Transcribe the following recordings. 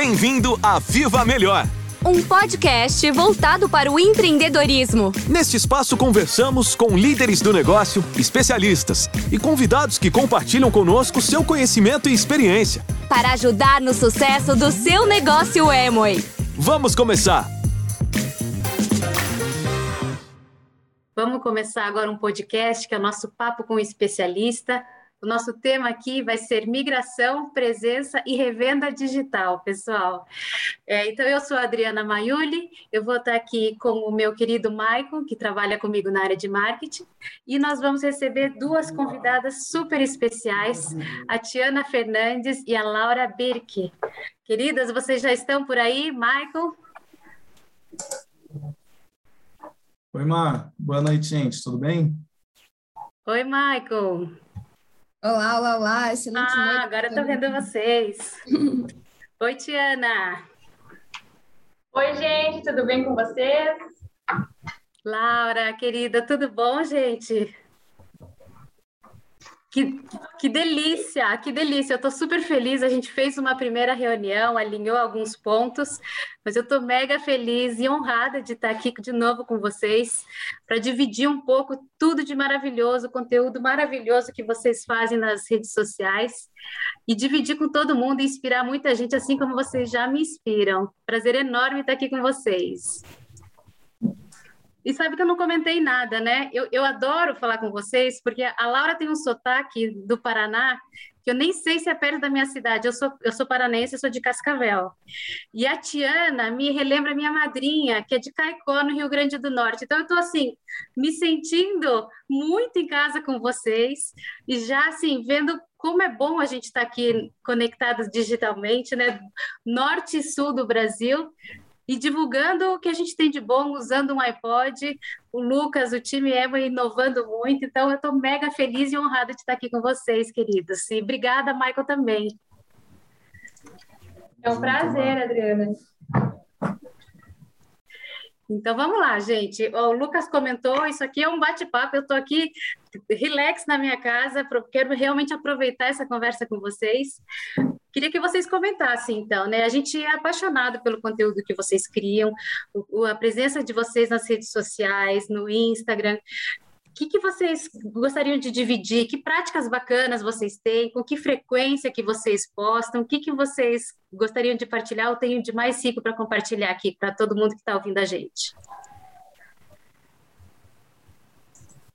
Bem-vindo a Viva Melhor. Um podcast voltado para o empreendedorismo. Neste espaço conversamos com líderes do negócio, especialistas e convidados que compartilham conosco seu conhecimento e experiência. Para ajudar no sucesso do seu negócio Emoi. Vamos começar! Vamos começar agora um podcast que é o nosso papo com um especialista. O nosso tema aqui vai ser migração, presença e revenda digital, pessoal. É, então, eu sou a Adriana Maiuli, eu vou estar aqui com o meu querido Maicon, que trabalha comigo na área de marketing, e nós vamos receber duas convidadas super especiais, a Tiana Fernandes e a Laura Birke. Queridas, vocês já estão por aí, Maicon? Oi, Mar. Boa noite, gente. Tudo bem? Oi, Michael. Olá, olá, olá. Excelente ah, noite. agora estou vendo vocês. Oi, Tiana. Oi, gente. Tudo bem com vocês? Laura, querida, tudo bom, gente? Que, que delícia, que delícia. Eu estou super feliz. A gente fez uma primeira reunião, alinhou alguns pontos, mas eu estou mega feliz e honrada de estar aqui de novo com vocês para dividir um pouco tudo de maravilhoso, conteúdo maravilhoso que vocês fazem nas redes sociais e dividir com todo mundo e inspirar muita gente, assim como vocês já me inspiram. Prazer enorme estar aqui com vocês. E sabe que eu não comentei nada, né? Eu, eu adoro falar com vocês, porque a Laura tem um sotaque do Paraná que eu nem sei se é perto da minha cidade. Eu sou, eu sou paranense, eu sou de Cascavel. E a Tiana me relembra minha madrinha, que é de Caicó, no Rio Grande do Norte. Então, eu estou, assim, me sentindo muito em casa com vocês e já, assim, vendo como é bom a gente estar tá aqui conectados digitalmente, né? Norte e sul do Brasil e divulgando o que a gente tem de bom, usando um iPod. O Lucas, o time Emo inovando muito. Então, eu estou mega feliz e honrada de estar aqui com vocês, queridos. E obrigada, Michael, também. É um prazer, Adriana. Então vamos lá, gente. O Lucas comentou, isso aqui é um bate-papo. Eu estou aqui relax na minha casa, quero realmente aproveitar essa conversa com vocês. Queria que vocês comentassem, então, né? A gente é apaixonado pelo conteúdo que vocês criam, a presença de vocês nas redes sociais, no Instagram. O que, que vocês gostariam de dividir? Que práticas bacanas vocês têm? Com que frequência que vocês postam? O que, que vocês gostariam de partilhar? Eu tenho de mais rico para compartilhar aqui para todo mundo que está ouvindo a gente.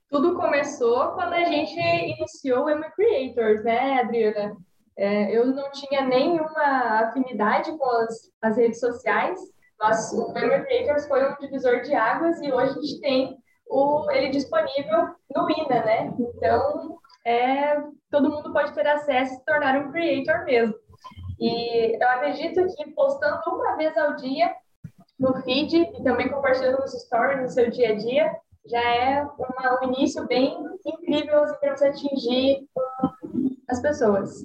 Tudo começou quando a gente iniciou o Emo Creators, né, Adriana? É, eu não tinha nenhuma afinidade com as, as redes sociais. Nós, o Emo Creators foi um divisor de águas e hoje a gente tem o, ele disponível no INA, né? Então, é, todo mundo pode ter acesso e se tornar um creator mesmo. E eu acredito que postando uma vez ao dia no feed e também compartilhando nos stories no seu dia a dia, já é uma, um início bem incrível assim, para você atingir as pessoas.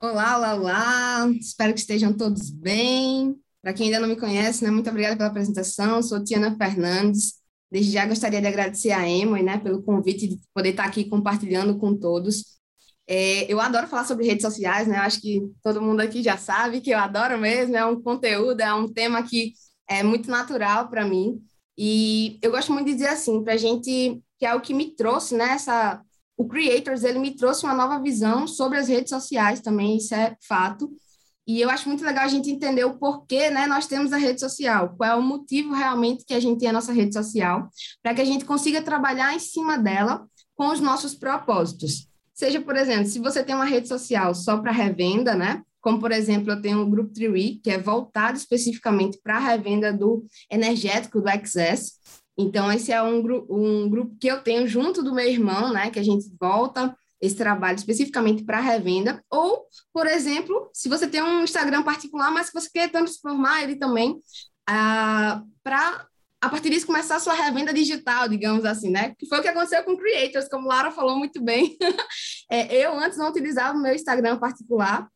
Olá, olá, olá! Espero que estejam todos bem. Para quem ainda não me conhece, né, muito obrigada pela apresentação. Sou Tiana Fernandes, Desde já gostaria de agradecer a Emma né, pelo convite de poder estar aqui compartilhando com todos. É, eu adoro falar sobre redes sociais, né? Eu acho que todo mundo aqui já sabe que eu adoro mesmo, é um conteúdo, é um tema que é muito natural para mim. E eu gosto muito de dizer assim, para gente, que é o que me trouxe, né? Essa, o Creators, ele me trouxe uma nova visão sobre as redes sociais também, isso é fato. E eu acho muito legal a gente entender o porquê né, nós temos a rede social, qual é o motivo realmente que a gente tem a nossa rede social, para que a gente consiga trabalhar em cima dela com os nossos propósitos. Seja, por exemplo, se você tem uma rede social só para revenda, né? Como, por exemplo, eu tenho o Grupo Triwi, que é voltado especificamente para a revenda do energético do XS. Então, esse é um, gru um grupo que eu tenho junto do meu irmão, né? Que a gente volta esse trabalho especificamente para revenda, ou, por exemplo, se você tem um Instagram particular, mas que você quer transformar ele também ah, para, a partir disso, começar a sua revenda digital, digamos assim, né? Que foi o que aconteceu com Creators, como Lara falou muito bem. é, eu antes não utilizava o meu Instagram particular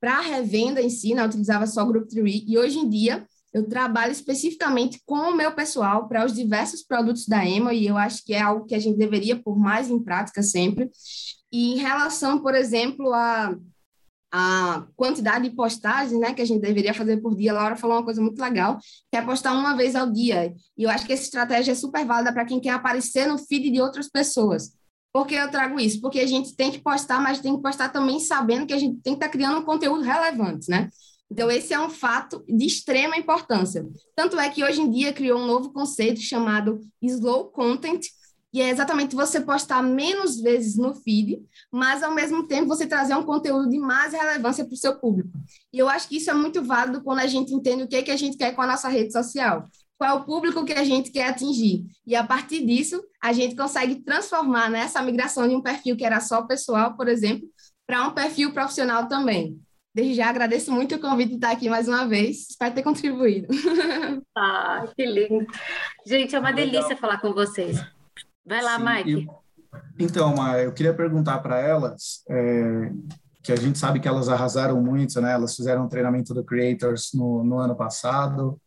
para revenda em si, né? Utilizava só o Group 3, e hoje em dia eu trabalho especificamente com o meu pessoal para os diversos produtos da EMA, e eu acho que é algo que a gente deveria pôr mais em prática sempre. E em relação, por exemplo, a, a quantidade de postagens né, que a gente deveria fazer por dia. A Laura falou uma coisa muito legal, que é postar uma vez ao dia. E eu acho que essa estratégia é super válida para quem quer aparecer no feed de outras pessoas. Por que eu trago isso? Porque a gente tem que postar, mas tem que postar também sabendo que a gente tem que estar tá criando um conteúdo relevante, né? Então, esse é um fato de extrema importância. Tanto é que hoje em dia criou um novo conceito chamado slow content, e é exatamente você postar menos vezes no feed, mas ao mesmo tempo você trazer um conteúdo de mais relevância para o seu público. E eu acho que isso é muito válido quando a gente entende o que, é que a gente quer com a nossa rede social. Qual é o público que a gente quer atingir. E a partir disso, a gente consegue transformar né, essa migração de um perfil que era só pessoal, por exemplo, para um perfil profissional também. Desde já agradeço muito o convite de estar aqui mais uma vez. Espero ter contribuído. Ah, que lindo. Gente, é uma delícia falar com vocês. Vai lá, Sim, Mike. Eu, então, Ma, eu queria perguntar para elas, é, que a gente sabe que elas arrasaram muito, né? Elas fizeram um treinamento do Creators no, no ano passado.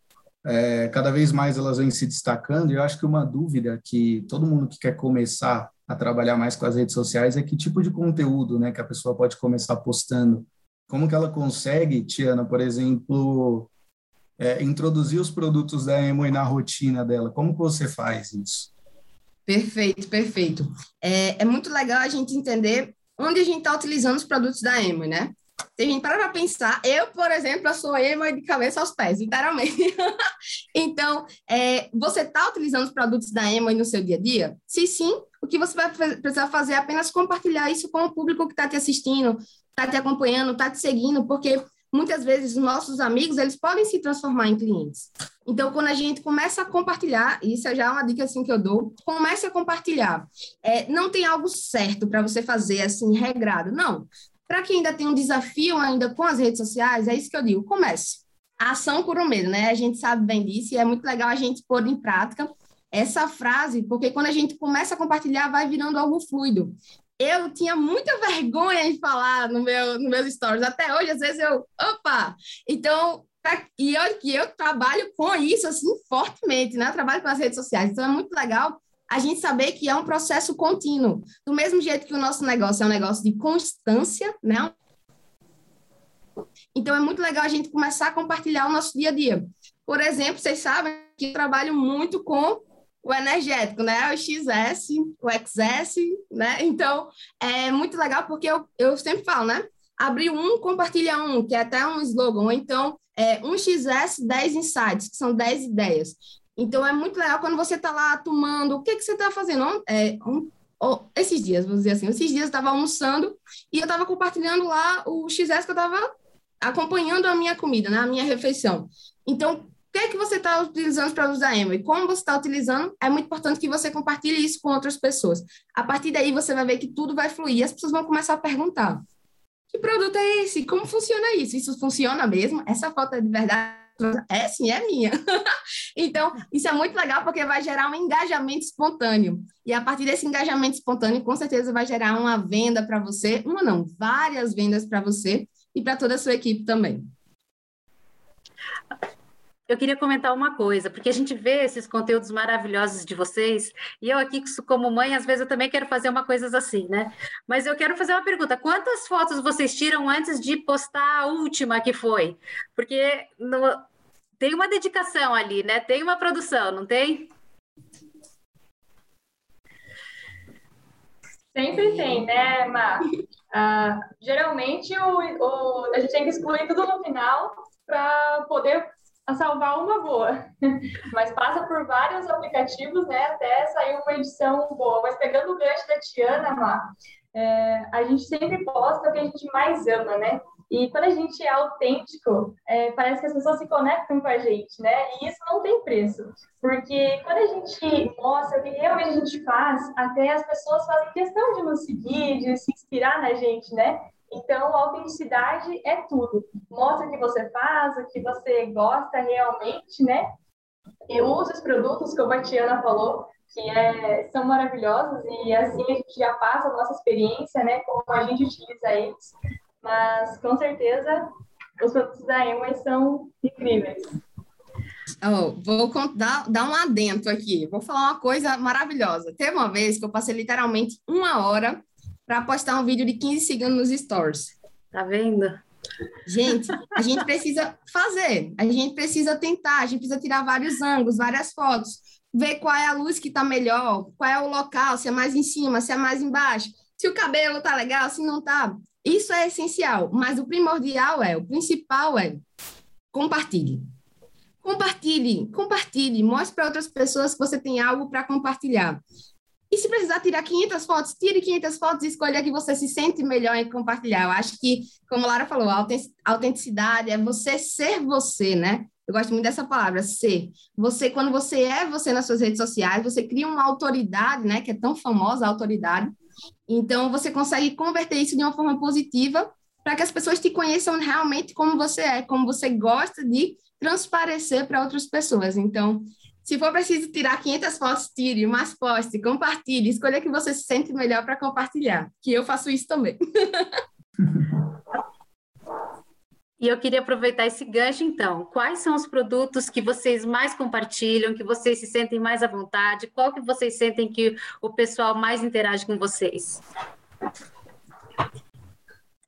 É, cada vez mais elas vêm se destacando. E eu acho que uma dúvida que todo mundo que quer começar a trabalhar mais com as redes sociais é que tipo de conteúdo, né, que a pessoa pode começar postando. Como que ela consegue, Tiana, por exemplo, é, introduzir os produtos da Emoi na rotina dela? Como que você faz isso? Perfeito, perfeito. É, é muito legal a gente entender onde a gente está utilizando os produtos da Emo, né? Se a gente parar para pensar, eu, por exemplo, eu sou emo de cabeça aos pés, literalmente. então, é, você está utilizando os produtos da emo no seu dia a dia? Se sim, o que você vai precisar fazer é apenas compartilhar isso com o público que está te assistindo, está te acompanhando, está te seguindo, porque muitas vezes nossos amigos eles podem se transformar em clientes. Então, quando a gente começa a compartilhar, isso é já uma dica assim que eu dou, comece a compartilhar. É, não tem algo certo para você fazer assim regrado, não. Para quem ainda tem um desafio ainda com as redes sociais, é isso que eu digo, comece. A ação cura o medo, né? A gente sabe bem disso e é muito legal a gente pôr em prática essa frase, porque quando a gente começa a compartilhar, vai virando algo fluido eu tinha muita vergonha de falar no meu, nos meus stories. Até hoje, às vezes, eu, opa! Então, e eu, que eu trabalho com isso, assim, fortemente, né? Eu trabalho com as redes sociais. Então, é muito legal a gente saber que é um processo contínuo. Do mesmo jeito que o nosso negócio é um negócio de constância, né? Então, é muito legal a gente começar a compartilhar o nosso dia a dia. Por exemplo, vocês sabem que eu trabalho muito com o energético, né? O XS, o XS, né? Então, é muito legal porque eu, eu sempre falo, né? Abrir um, compartilha um, que é até um slogan. Ou então, é, um XS, 10 insights, que são 10 ideias. Então, é muito legal quando você está lá tomando. O que, que você está fazendo? É, um, esses dias, vamos dizer assim, esses dias eu estava almoçando e eu estava compartilhando lá o XS que eu estava acompanhando a minha comida, né? A minha refeição. Então, que é que você está utilizando da Emo e como você está utilizando, é muito importante que você compartilhe isso com outras pessoas. A partir daí, você vai ver que tudo vai fluir e as pessoas vão começar a perguntar: que produto é esse? Como funciona isso? Isso funciona mesmo? Essa foto é de verdade? É sim, é minha. então, isso é muito legal porque vai gerar um engajamento espontâneo. E a partir desse engajamento espontâneo, com certeza vai gerar uma venda para você, uma não, várias vendas para você e para toda a sua equipe também eu queria comentar uma coisa, porque a gente vê esses conteúdos maravilhosos de vocês, e eu aqui, como mãe, às vezes eu também quero fazer uma coisa assim, né? Mas eu quero fazer uma pergunta: quantas fotos vocês tiram antes de postar a última que foi? Porque no... tem uma dedicação ali, né? Tem uma produção, não tem? Sempre tem, né, Mar? Uh, geralmente o, o, a gente tem que excluir tudo no final para poder a salvar uma boa, mas passa por vários aplicativos, né, até sair uma edição boa. Mas pegando o gancho da Tiana, Má, é, a gente sempre posta o que a gente mais ama, né? E quando a gente é autêntico, é, parece que as pessoas se conectam com a gente, né? E isso não tem preço. Porque quando a gente mostra o que realmente a gente faz, até as pessoas fazem questão de nos seguir, de se inspirar na gente, né? Então, a autenticidade é tudo. Mostra o que você faz, o que você gosta realmente, né? Eu uso os produtos, como a Tiana falou, que é, são maravilhosos e assim a gente já passa a nossa experiência, né? Como a gente utiliza eles. Mas, com certeza, os produtos da Emma são incríveis. Oh, vou dar, dar um adentro aqui. Vou falar uma coisa maravilhosa. Teve uma vez que eu passei literalmente uma hora para postar um vídeo de 15 segundos nos stories. Tá vendo? Gente, a gente precisa fazer, a gente precisa tentar, a gente precisa tirar vários ângulos, várias fotos, ver qual é a luz que está melhor, qual é o local, se é mais em cima, se é mais embaixo, se o cabelo tá legal, se não tá. Isso é essencial, mas o primordial é, o principal é compartilhe. Compartilhe, compartilhe, mostre para outras pessoas que você tem algo para compartilhar. E se precisar tirar 500 fotos, tire 500 fotos e escolha que você se sente melhor em compartilhar. Eu acho que, como a Lara falou, a autenticidade é você ser você, né? Eu gosto muito dessa palavra, ser. Você, quando você é você nas suas redes sociais, você cria uma autoridade, né? Que é tão famosa a autoridade. Então, você consegue converter isso de uma forma positiva para que as pessoas te conheçam realmente como você é, como você gosta de transparecer para outras pessoas. Então, se for preciso tirar 500 fotos, tire, mas poste, compartilhe, escolha que você se sente melhor para compartilhar, que eu faço isso também. E eu queria aproveitar esse gancho, então. Quais são os produtos que vocês mais compartilham, que vocês se sentem mais à vontade? Qual que vocês sentem que o pessoal mais interage com vocês?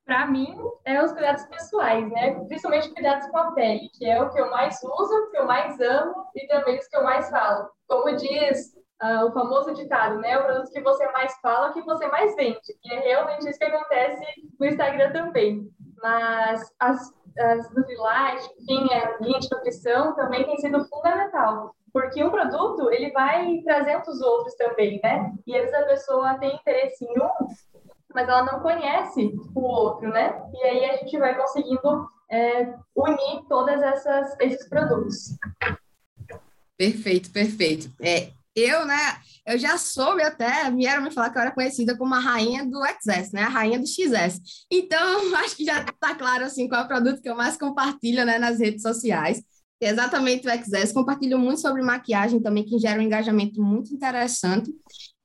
Para mim, é os cuidados pessoais, né? Principalmente cuidados com a pele, que é o que eu mais uso, que eu mais amo e também os que eu mais falo. Como diz uh, o famoso ditado, né? O produto que você mais fala, que você mais vende. E é realmente isso que acontece no Instagram também. Mas as as Nutrilite, enfim, a linha de nutrição também tem sido fundamental, porque um produto ele vai trazendo os outros também, né? E às vezes a pessoa tem interesse em um, mas ela não conhece o outro, né? E aí a gente vai conseguindo é, unir essas esses produtos. Perfeito, perfeito. É, eu, né, eu já soube até, vieram me falar que eu era conhecida como a rainha do XS, né, a rainha do XS. Então, acho que já está claro, assim, qual é o produto que eu mais compartilho, né, nas redes sociais. É exatamente o XS. Compartilho muito sobre maquiagem também, que gera um engajamento muito interessante.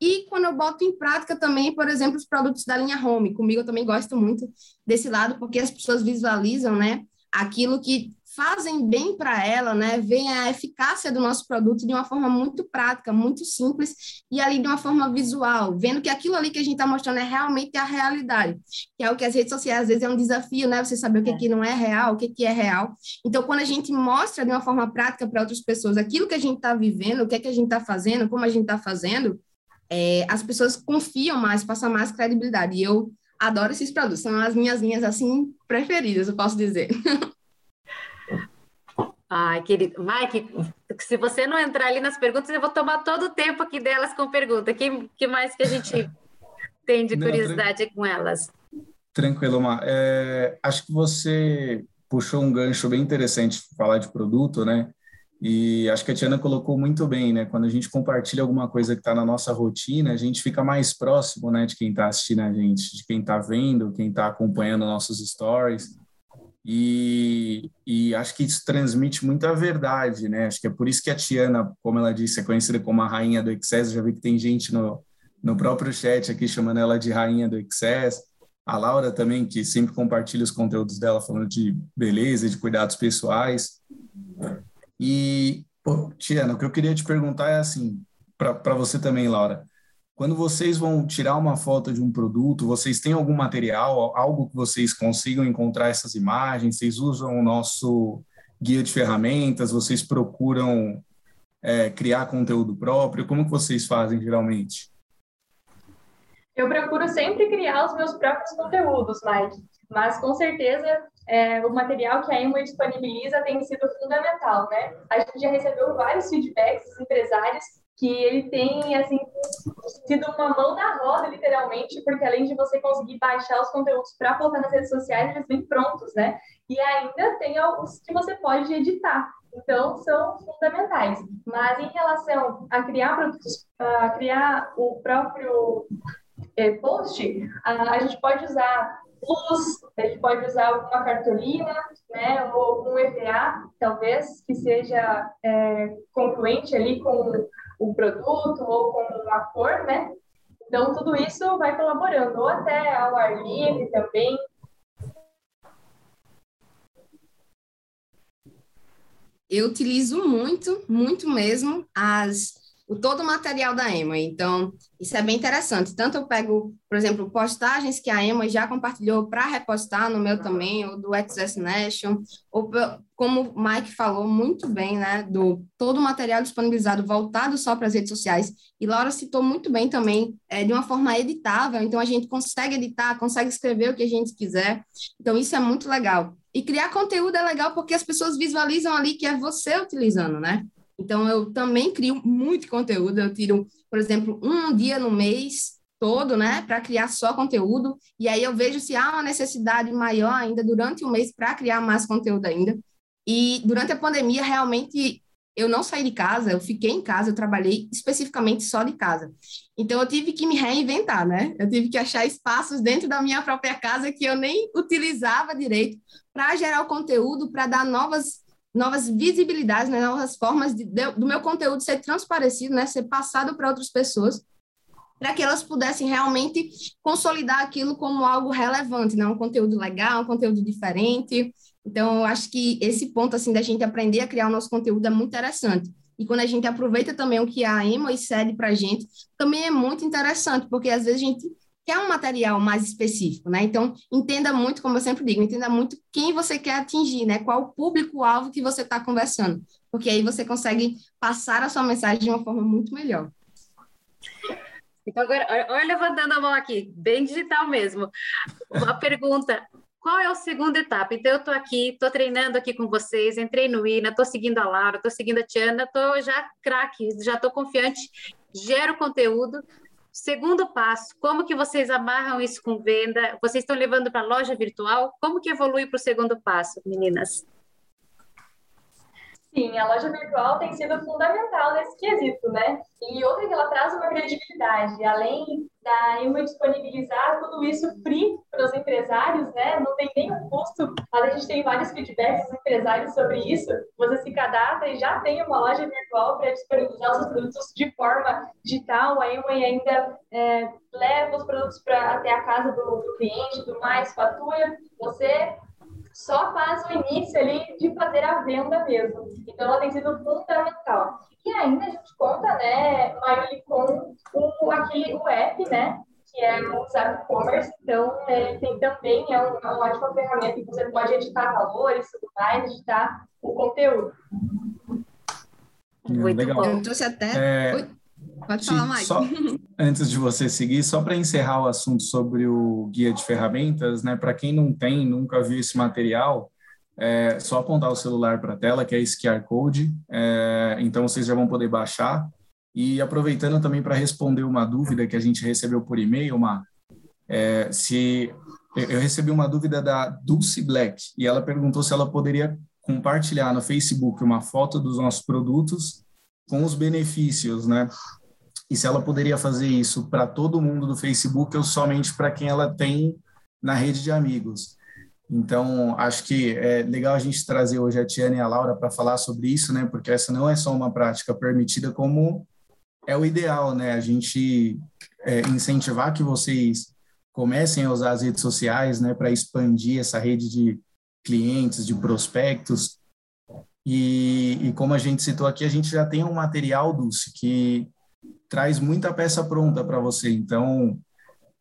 E quando eu boto em prática também, por exemplo, os produtos da linha Home. Comigo eu também gosto muito desse lado, porque as pessoas visualizam, né, aquilo que fazem bem para ela, né? Vem a eficácia do nosso produto de uma forma muito prática, muito simples e ali de uma forma visual, vendo que aquilo ali que a gente está mostrando é realmente a realidade, que é o que as redes sociais às vezes é um desafio, né? Você saber o que, é. que não é real, o que, que é real. Então, quando a gente mostra de uma forma prática para outras pessoas aquilo que a gente está vivendo, o que é que a gente está fazendo, como a gente está fazendo, é, as pessoas confiam mais, passam mais credibilidade. E eu adoro esses produtos, são as minhas linhas assim preferidas, eu posso dizer. Ai, querido. Mike, se você não entrar ali nas perguntas, eu vou tomar todo o tempo aqui delas com pergunta. Que, que mais que a gente tem de curiosidade com elas? Tranquilo, Mar. É, acho que você puxou um gancho bem interessante falar de produto, né? E acho que a Tiana colocou muito bem, né? Quando a gente compartilha alguma coisa que está na nossa rotina, a gente fica mais próximo, né, de quem está assistindo a gente, de quem está vendo, quem está acompanhando nossos stories. E, e, acho que isso transmite muita verdade, né? Acho que é por isso que a Tiana, como ela disse, é conhecida como a rainha do Excess. Já vi que tem gente no, no próprio chat aqui chamando ela de rainha do Excess. A Laura também, que sempre compartilha os conteúdos dela falando de beleza, de cuidados pessoais. E, pô, Tiana, o que eu queria te perguntar é assim, para você também, Laura. Quando vocês vão tirar uma foto de um produto, vocês têm algum material, algo que vocês consigam encontrar essas imagens? Vocês usam o nosso guia de ferramentas? Vocês procuram é, criar conteúdo próprio? Como que vocês fazem geralmente? Eu procuro sempre criar os meus próprios conteúdos, Mike. Mas com certeza é, o material que a Emo disponibiliza tem sido fundamental, né? A gente já recebeu vários feedbacks dos empresários que ele tem, assim, sido uma mão na roda, literalmente, porque além de você conseguir baixar os conteúdos para postar nas redes sociais, eles vêm prontos, né? E ainda tem alguns que você pode editar. Então, são fundamentais. Mas em relação a criar produtos, a criar o próprio é, post, a, gente pode usar luz, a gente pode usar alguma cartolina, né, ou um EVA, talvez, que seja é, ali com o produto ou com a cor, né? Então, tudo isso vai colaborando, ou até ao ar livre também. Eu utilizo muito, muito mesmo, as o todo o material da Ema. Então, isso é bem interessante. Tanto eu pego, por exemplo, postagens que a Ema já compartilhou para repostar no meu também, ou do XS Nation, ou como o Mike falou muito bem, né, do todo o material disponibilizado voltado só para as redes sociais. E Laura citou muito bem também, é, de uma forma editável, então a gente consegue editar, consegue escrever o que a gente quiser. Então, isso é muito legal. E criar conteúdo é legal porque as pessoas visualizam ali que é você utilizando, né? Então, eu também crio muito conteúdo. Eu tiro, por exemplo, um dia no mês todo, né, para criar só conteúdo. E aí eu vejo se há uma necessidade maior ainda durante o mês para criar mais conteúdo ainda. E durante a pandemia, realmente, eu não saí de casa, eu fiquei em casa, eu trabalhei especificamente só de casa. Então, eu tive que me reinventar, né? Eu tive que achar espaços dentro da minha própria casa que eu nem utilizava direito para gerar o conteúdo, para dar novas novas visibilidades, né, novas formas de, de, do meu conteúdo ser transparecido, né, ser passado para outras pessoas, para que elas pudessem realmente consolidar aquilo como algo relevante, né, um conteúdo legal, um conteúdo diferente. Então, eu acho que esse ponto assim da gente aprender a criar o nosso conteúdo é muito interessante. E quando a gente aproveita também o que a Emma cede para a gente, também é muito interessante, porque às vezes a gente quer um material mais específico, né? Então, entenda muito, como eu sempre digo, entenda muito quem você quer atingir, né? Qual o público-alvo que você está conversando, porque aí você consegue passar a sua mensagem de uma forma muito melhor. Então, agora, olha levantando a mão aqui, bem digital mesmo. Uma pergunta: qual é a segunda etapa? Então, eu estou aqui, estou treinando aqui com vocês, entrei no INA, estou seguindo a Laura, estou seguindo a Tiana, estou já craque, já estou confiante, gero conteúdo, Segundo passo, como que vocês amarram isso com venda? Vocês estão levando para a loja virtual? Como que evolui para o segundo passo, meninas? Sim, a loja virtual tem sido fundamental nesse quesito, né? E outra que ela traz uma credibilidade, além da Ilma disponibilizar tudo isso free para os empresários, né? Não tem nenhum custo. A gente tem vários feedbacks dos empresários sobre isso. Você se cadastra e já tem uma loja virtual para disponibilizar os seus produtos de forma digital. A Ilma ainda é, leva os produtos para até a casa do, do cliente, tudo mais, fatura. Você só faz o início ali de fazer a venda mesmo. Então, ela tem sido fundamental. E ainda a gente conta, né, Mayuri, com o, aquele, o app, né, que é o Zap Commerce, então é, tem também é, um, é uma ótima ferramenta que você pode editar valores, tudo mais, editar o conteúdo. Muito Legal. bom. Eu trouxe até. É... Pode falar mais. Só, antes de você seguir, só para encerrar o assunto sobre o guia de ferramentas, né? Para quem não tem, nunca viu esse material, é só apontar o celular para a tela, que é esse QR Code. É, então vocês já vão poder baixar. E aproveitando também para responder uma dúvida que a gente recebeu por e-mail, uma, é, se eu recebi uma dúvida da Dulce Black e ela perguntou se ela poderia compartilhar no Facebook uma foto dos nossos produtos com os benefícios, né? E se ela poderia fazer isso para todo mundo do Facebook ou somente para quem ela tem na rede de amigos. Então, acho que é legal a gente trazer hoje a Tiana e a Laura para falar sobre isso, né? Porque essa não é só uma prática permitida, como é o ideal, né? A gente é, incentivar que vocês comecem a usar as redes sociais, né? Para expandir essa rede de clientes, de prospectos. E, e como a gente citou aqui, a gente já tem um material, Dulce, que traz muita peça pronta para você. Então,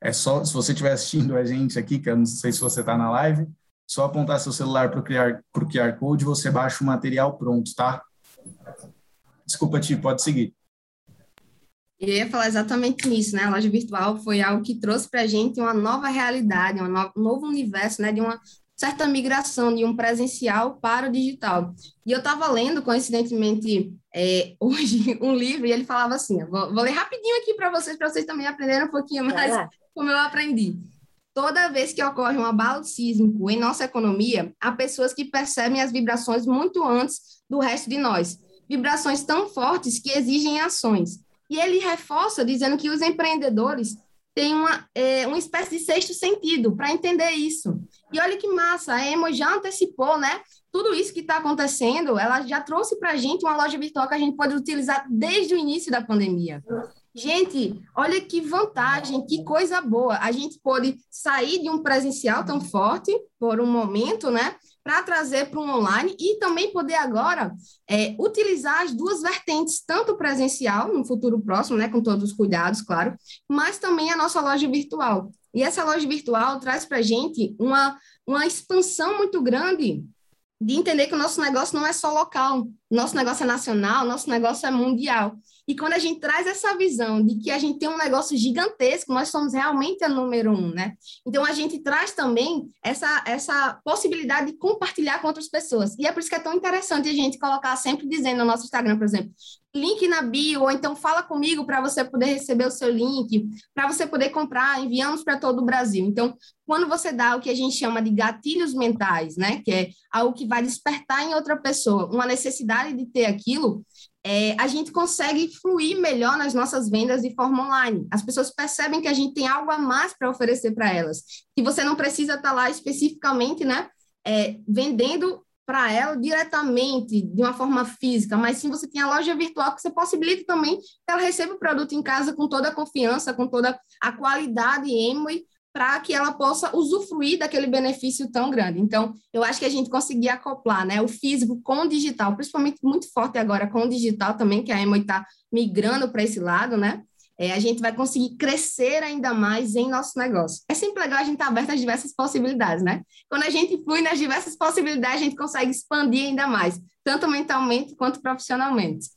é só, se você estiver assistindo a gente aqui, que eu não sei se você está na live, só apontar seu celular para o QR, QR Code, você baixa o material pronto, tá? Desculpa, Ti, pode seguir. Eu ia falar exatamente nisso, né? A loja virtual foi algo que trouxe para a gente uma nova realidade, um novo universo, né? De uma certa migração de um presencial para o digital. E eu estava lendo, coincidentemente, é, hoje, um livro, e ele falava assim: vou, vou ler rapidinho aqui para vocês, para vocês também aprenderem um pouquinho mais como eu aprendi. Toda vez que ocorre um abalo sísmico em nossa economia, há pessoas que percebem as vibrações muito antes do resto de nós. Vibrações tão fortes que exigem ações. E ele reforça dizendo que os empreendedores têm uma, é, uma espécie de sexto sentido para entender isso. E olha que massa, a Emo já antecipou, né? Tudo isso que está acontecendo, ela já trouxe para a gente uma loja virtual que a gente pode utilizar desde o início da pandemia. Gente, olha que vantagem, que coisa boa. A gente pode sair de um presencial tão forte por um momento, né? para trazer para um online e também poder agora é, utilizar as duas vertentes, tanto presencial, no futuro próximo, né, com todos os cuidados, claro, mas também a nossa loja virtual. E essa loja virtual traz para a gente uma, uma expansão muito grande de entender que o nosso negócio não é só local, nosso negócio é nacional, nosso negócio é mundial. E quando a gente traz essa visão de que a gente tem um negócio gigantesco, nós somos realmente a número um, né? Então a gente traz também essa, essa possibilidade de compartilhar com outras pessoas. E é por isso que é tão interessante a gente colocar sempre dizendo no nosso Instagram, por exemplo, link na bio, ou então fala comigo para você poder receber o seu link, para você poder comprar, enviamos para todo o Brasil. Então, quando você dá o que a gente chama de gatilhos mentais, né, que é algo que vai despertar em outra pessoa uma necessidade de ter aquilo, é, a gente consegue fluir melhor nas nossas vendas de forma online. As pessoas percebem que a gente tem algo a mais para oferecer para elas, que você não precisa estar tá lá especificamente, né, é, vendendo para ela diretamente, de uma forma física, mas sim você tem a loja virtual que você possibilita também que ela receba o produto em casa com toda a confiança, com toda a qualidade Emoi, para que ela possa usufruir daquele benefício tão grande. Então, eu acho que a gente conseguir acoplar né, o físico com o digital, principalmente muito forte agora com o digital também, que a Emoi está migrando para esse lado, né? é, a gente vai conseguir crescer ainda mais em nosso negócio. É sempre legal a gente estar tá aberto às diversas possibilidades, né? Quando a gente flui nas diversas possibilidades, a gente consegue expandir ainda mais, tanto mentalmente quanto profissionalmente.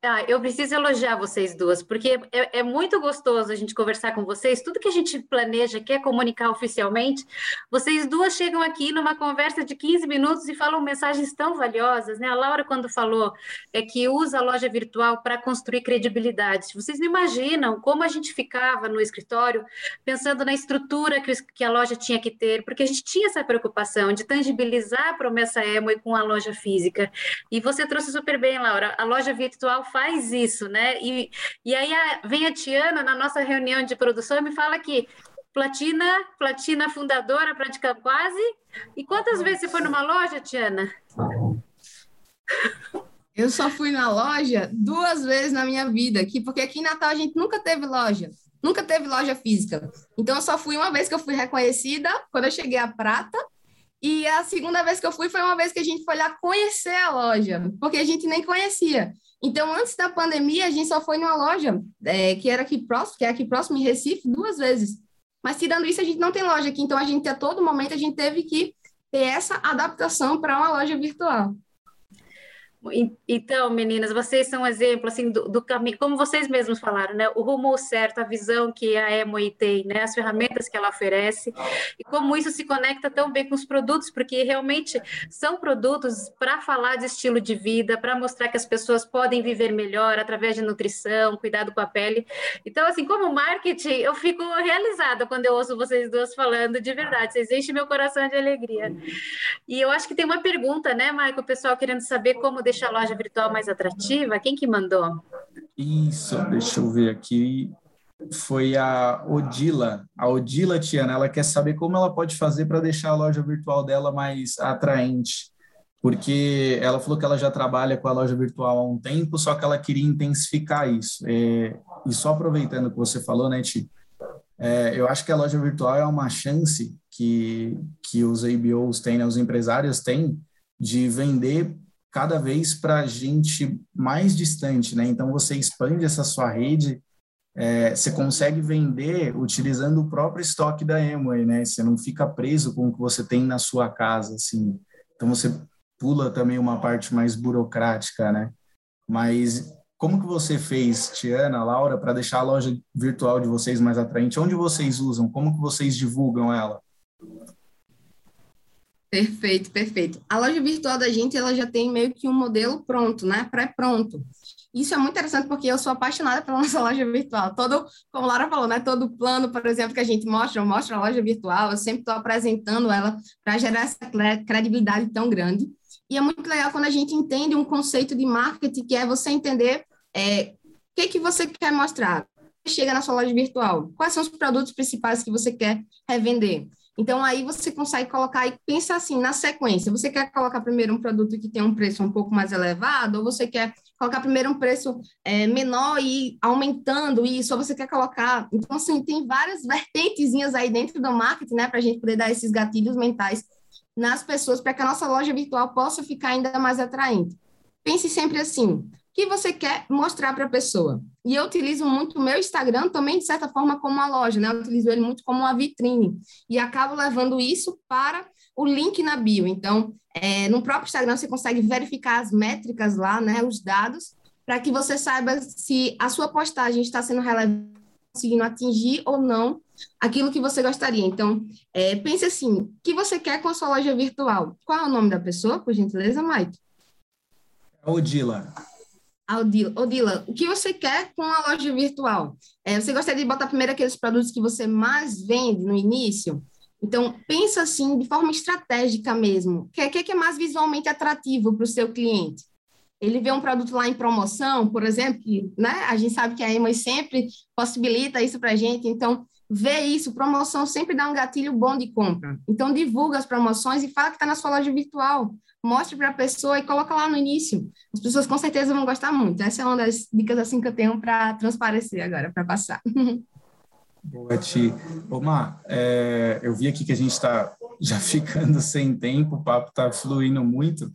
Ah, eu preciso elogiar vocês duas, porque é, é, muito gostoso a gente conversar com vocês. Tudo que a gente planeja, quer comunicar oficialmente, vocês duas chegam aqui numa conversa de 15 minutos e falam mensagens tão valiosas, né? A Laura, quando falou é que usa a loja virtual para construir credibilidade. Vocês não imaginam como a gente ficava no escritório pensando na estrutura que, que a loja tinha que ter, porque a gente tinha essa preocupação de tangibilizar a promessa Emo com a loja física. E você trouxe super bem, Laura. A loja virtual faz isso, né? E, e aí a, vem a Tiana na nossa reunião de produção e me fala que platina, platina fundadora, praticamente quase. E quantas vezes você foi numa loja, Tiana? Eu só fui na loja duas vezes na minha vida, aqui, porque aqui em Natal a gente nunca teve loja, nunca teve loja física. Então eu só fui uma vez que eu fui reconhecida, quando eu cheguei à prata, e a segunda vez que eu fui foi uma vez que a gente foi lá conhecer a loja, porque a gente nem conhecia. Então, antes da pandemia, a gente só foi numa loja é, que era aqui próximo, que é aqui próximo em Recife, duas vezes. Mas tirando isso, a gente não tem loja aqui, então a gente a todo momento a gente teve que ter essa adaptação para uma loja virtual. Então, meninas, vocês são um exemplo assim do, do, caminho, como vocês mesmos falaram, né? O rumo certo, a visão que a Emoi tem, né? As ferramentas que ela oferece e como isso se conecta tão bem com os produtos, porque realmente são produtos para falar de estilo de vida, para mostrar que as pessoas podem viver melhor através de nutrição, cuidado com a pele. Então, assim, como marketing, eu fico realizada quando eu ouço vocês duas falando de verdade. Vocês enchem meu coração de alegria. E eu acho que tem uma pergunta, né? O pessoal querendo saber como deixar a loja virtual mais atrativa? Quem que mandou? Isso, deixa eu ver aqui. Foi a Odila. A Odila, Tiana, ela quer saber como ela pode fazer para deixar a loja virtual dela mais atraente. Porque ela falou que ela já trabalha com a loja virtual há um tempo, só que ela queria intensificar isso. É, e só aproveitando o que você falou, né, Ti? É, eu acho que a loja virtual é uma chance que, que os ABOs têm, né, os empresários têm, de vender cada vez para gente mais distante, né? Então você expande essa sua rede, é, você consegue vender utilizando o próprio estoque da Amway, né? Você não fica preso com o que você tem na sua casa, assim. Então você pula também uma parte mais burocrática, né? Mas como que você fez, Tiana, Laura, para deixar a loja virtual de vocês mais atraente? Onde vocês usam? Como que vocês divulgam ela? Perfeito, perfeito. A loja virtual da gente, ela já tem meio que um modelo pronto, né? Pré-pronto. Isso é muito interessante porque eu sou apaixonada pela nossa loja virtual. Todo, como a Laura falou, né? Todo plano, por exemplo, que a gente mostra, eu mostro a loja virtual, eu sempre estou apresentando ela para gerar essa credibilidade tão grande. E é muito legal quando a gente entende um conceito de marketing, que é você entender é, o que, que você quer mostrar. Chega na sua loja virtual, quais são os produtos principais que você quer revender? Então, aí você consegue colocar e pensa assim, na sequência, você quer colocar primeiro um produto que tem um preço um pouco mais elevado, ou você quer colocar primeiro um preço é, menor e aumentando isso, ou você quer colocar... Então, assim, tem várias vertentezinhas aí dentro do marketing, né, para a gente poder dar esses gatilhos mentais nas pessoas para que a nossa loja virtual possa ficar ainda mais atraente. Pense sempre assim: que você quer mostrar para a pessoa? E eu utilizo muito o meu Instagram também, de certa forma, como uma loja, né? Eu utilizo ele muito como uma vitrine. E acabo levando isso para o link na bio. Então, é, no próprio Instagram, você consegue verificar as métricas lá, né? Os dados, para que você saiba se a sua postagem está sendo relevante, conseguindo atingir ou não aquilo que você gostaria. Então, é, pense assim: o que você quer com a sua loja virtual? Qual é o nome da pessoa, por gentileza, Mike? Odila. Odila. O que você quer com a loja virtual? É, você gostaria de botar primeiro aqueles produtos que você mais vende no início? Então, pensa assim, de forma estratégica mesmo. O que, é, que é mais visualmente atrativo para o seu cliente? Ele vê um produto lá em promoção, por exemplo, que né, a gente sabe que a Ema sempre possibilita isso para a gente. Então, vê isso, promoção sempre dá um gatilho bom de compra. Então, divulga as promoções e fala que está na sua loja virtual. Mostre para a pessoa e coloca lá no início. As pessoas com certeza vão gostar muito. Essa é uma das dicas assim que eu tenho para transparecer agora, para passar. Boa, Ti. Omar, é, eu vi aqui que a gente está já ficando sem tempo, o papo está fluindo muito.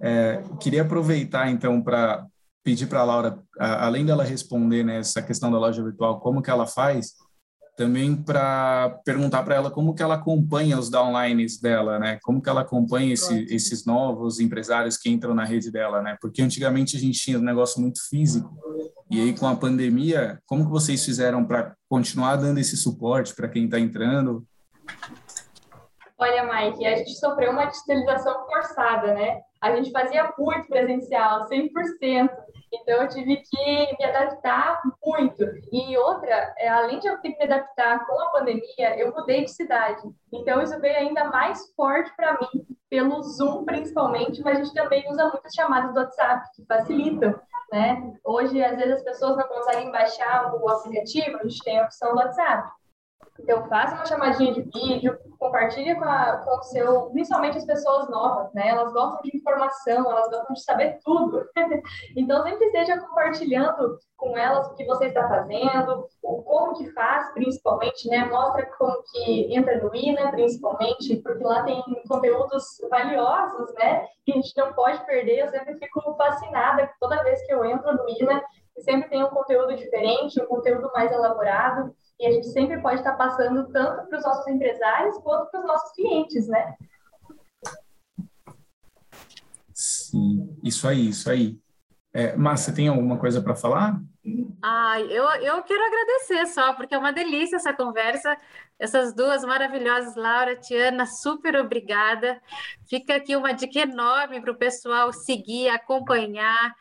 É, queria aproveitar, então, para pedir para a Laura, além dela responder nessa né, questão da loja virtual, como que ela faz, também para perguntar para ela como que ela acompanha os downlines dela, né? Como que ela acompanha esse, esses novos empresários que entram na rede dela, né? Porque antigamente a gente tinha um negócio muito físico e aí com a pandemia, como que vocês fizeram para continuar dando esse suporte para quem está entrando? Olha, Mike, a gente sofreu uma digitalização forçada, né? A gente fazia muito presencial, 100%. Então, eu tive que me adaptar muito. E outra, é, além de eu ter que me adaptar com a pandemia, eu mudei de cidade. Então, isso veio ainda mais forte para mim, pelo Zoom principalmente, mas a gente também usa muitas chamadas do WhatsApp, que facilitam. Né? Hoje, às vezes, as pessoas não conseguem baixar o aplicativo, a gente tem a opção do WhatsApp. Então, faça uma chamadinha de vídeo, compartilhe com, a, com o seu, principalmente as pessoas novas, né? Elas gostam de informação, elas gostam de saber tudo. então, sempre esteja compartilhando com elas o que você está fazendo, o como que faz, principalmente, né? Mostra como que entra no INA, principalmente, porque lá tem conteúdos valiosos, né? Que a gente não pode perder. Eu sempre fico fascinada toda vez que eu entro no INA, sempre tem um conteúdo diferente, um conteúdo mais elaborado. E a gente sempre pode estar passando tanto para os nossos empresários quanto para os nossos clientes, né? Sim, isso aí, isso aí. É, Márcia, tem alguma coisa para falar? Ah, eu, eu quero agradecer só, porque é uma delícia essa conversa. Essas duas maravilhosas, Laura, Tiana, super obrigada. Fica aqui uma dica enorme para o pessoal seguir, acompanhar,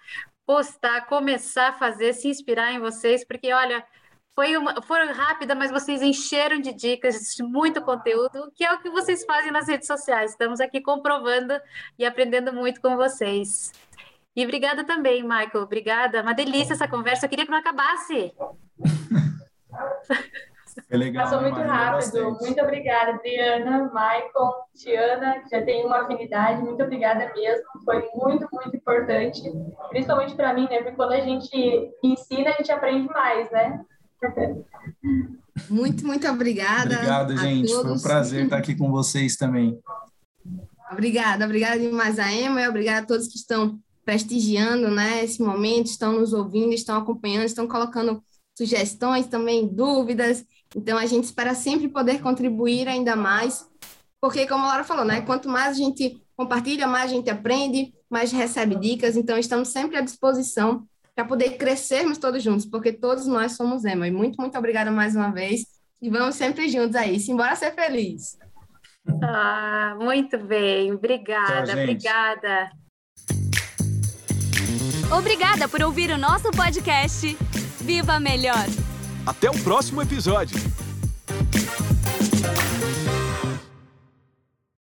postar, começar a fazer, se inspirar em vocês, porque olha, foi, uma, foi rápida, mas vocês encheram de dicas, de muito conteúdo, que é o que vocês fazem nas redes sociais. Estamos aqui comprovando e aprendendo muito com vocês. E obrigada também, Michael. Obrigada. Uma delícia essa conversa. Eu queria que não acabasse. É legal, Passou muito rápido. Muito obrigada, Adriana, Michael, Tiana, que já tem uma afinidade. Muito obrigada mesmo. Foi muito, muito importante. Principalmente para mim, né? Porque quando a gente ensina, a gente aprende mais, né? Muito, muito obrigada. Obrigado, gente. Todos. Foi um prazer estar aqui com vocês também. Obrigada, obrigada demais a Emma e obrigada a todos que estão prestigiando né, esse momento, estão nos ouvindo, estão acompanhando, estão colocando sugestões, também dúvidas. Então, a gente espera sempre poder contribuir ainda mais, porque, como a Laura falou, né, quanto mais a gente compartilha, mais a gente aprende, mais recebe dicas. Então, estamos sempre à disposição para poder crescermos todos juntos, porque todos nós somos Ema. E muito, muito obrigada mais uma vez. E vamos sempre juntos aí, simbora ser feliz. Ah, muito bem. Obrigada, Tchau, obrigada. Obrigada por ouvir o nosso podcast. Viva Melhor! Até o próximo episódio.